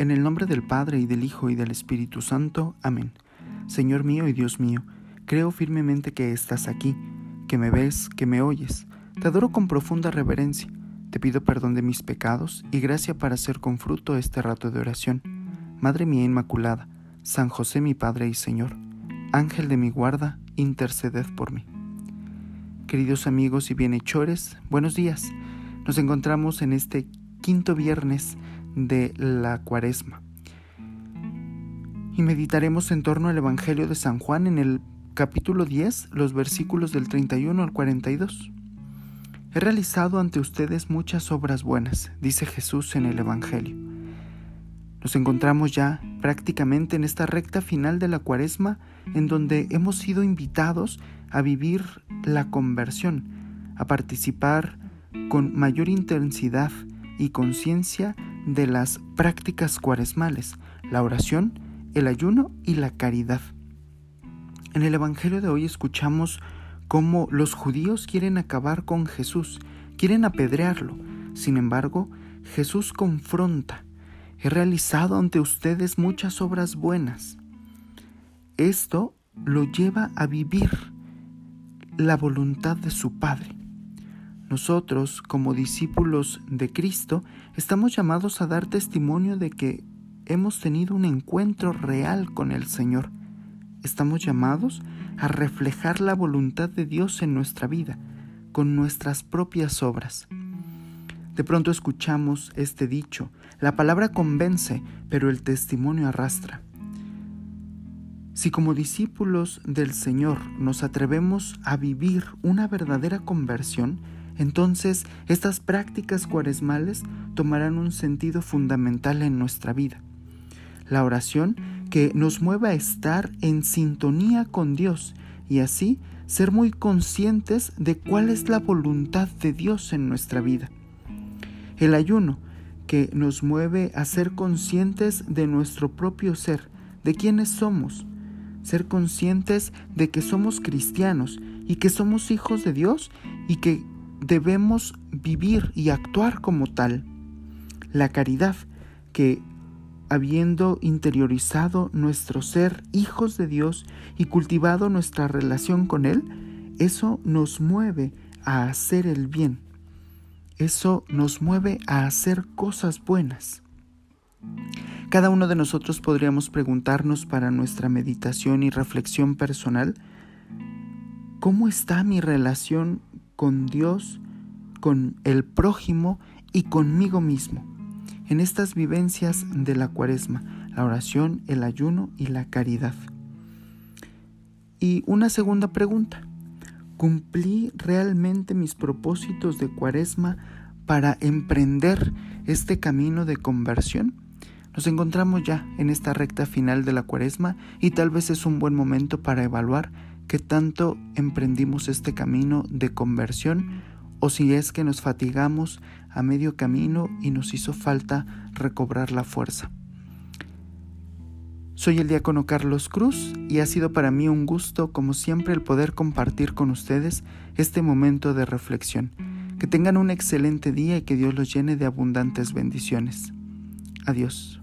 En el nombre del Padre y del Hijo y del Espíritu Santo. Amén. Señor mío y Dios mío, creo firmemente que estás aquí, que me ves, que me oyes. Te adoro con profunda reverencia. Te pido perdón de mis pecados y gracia para hacer con fruto este rato de oración. Madre mía Inmaculada, San José mi Padre y Señor, Ángel de mi guarda, interceded por mí. Queridos amigos y bienhechores, buenos días. Nos encontramos en este quinto viernes de la cuaresma. Y meditaremos en torno al Evangelio de San Juan en el capítulo 10, los versículos del 31 al 42. He realizado ante ustedes muchas obras buenas, dice Jesús en el Evangelio. Nos encontramos ya prácticamente en esta recta final de la cuaresma en donde hemos sido invitados a vivir la conversión, a participar con mayor intensidad y conciencia de las prácticas cuaresmales, la oración, el ayuno y la caridad. En el Evangelio de hoy escuchamos cómo los judíos quieren acabar con Jesús, quieren apedrearlo. Sin embargo, Jesús confronta, he realizado ante ustedes muchas obras buenas. Esto lo lleva a vivir la voluntad de su Padre. Nosotros, como discípulos de Cristo, estamos llamados a dar testimonio de que hemos tenido un encuentro real con el Señor. Estamos llamados a reflejar la voluntad de Dios en nuestra vida, con nuestras propias obras. De pronto escuchamos este dicho, la palabra convence, pero el testimonio arrastra. Si como discípulos del Señor nos atrevemos a vivir una verdadera conversión, entonces estas prácticas cuaresmales tomarán un sentido fundamental en nuestra vida. La oración que nos mueva a estar en sintonía con Dios y así ser muy conscientes de cuál es la voluntad de Dios en nuestra vida. El ayuno que nos mueve a ser conscientes de nuestro propio ser, de quiénes somos, ser conscientes de que somos cristianos y que somos hijos de Dios y que debemos vivir y actuar como tal. La caridad, que habiendo interiorizado nuestro ser hijos de Dios y cultivado nuestra relación con Él, eso nos mueve a hacer el bien. Eso nos mueve a hacer cosas buenas. Cada uno de nosotros podríamos preguntarnos para nuestra meditación y reflexión personal, ¿cómo está mi relación con Dios, con el prójimo y conmigo mismo. En estas vivencias de la cuaresma, la oración, el ayuno y la caridad. Y una segunda pregunta. ¿Cumplí realmente mis propósitos de cuaresma para emprender este camino de conversión? Nos encontramos ya en esta recta final de la cuaresma y tal vez es un buen momento para evaluar qué tanto emprendimos este camino de conversión o si es que nos fatigamos a medio camino y nos hizo falta recobrar la fuerza. Soy el diácono Carlos Cruz y ha sido para mí un gusto, como siempre, el poder compartir con ustedes este momento de reflexión. Que tengan un excelente día y que Dios los llene de abundantes bendiciones. Adiós.